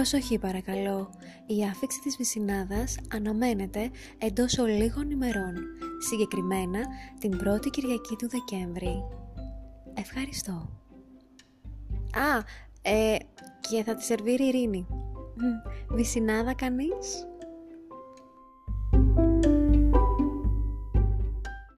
Προσοχή παρακαλώ, η άφηξη της Βυσσινάδας αναμένεται εντός ολίγων ημερών, συγκεκριμένα την πρώτη Κυριακή του Δεκέμβρη. Ευχαριστώ. Α, ε, και θα τη σερβίρει η Ειρήνη. Βυσσινάδα κανείς;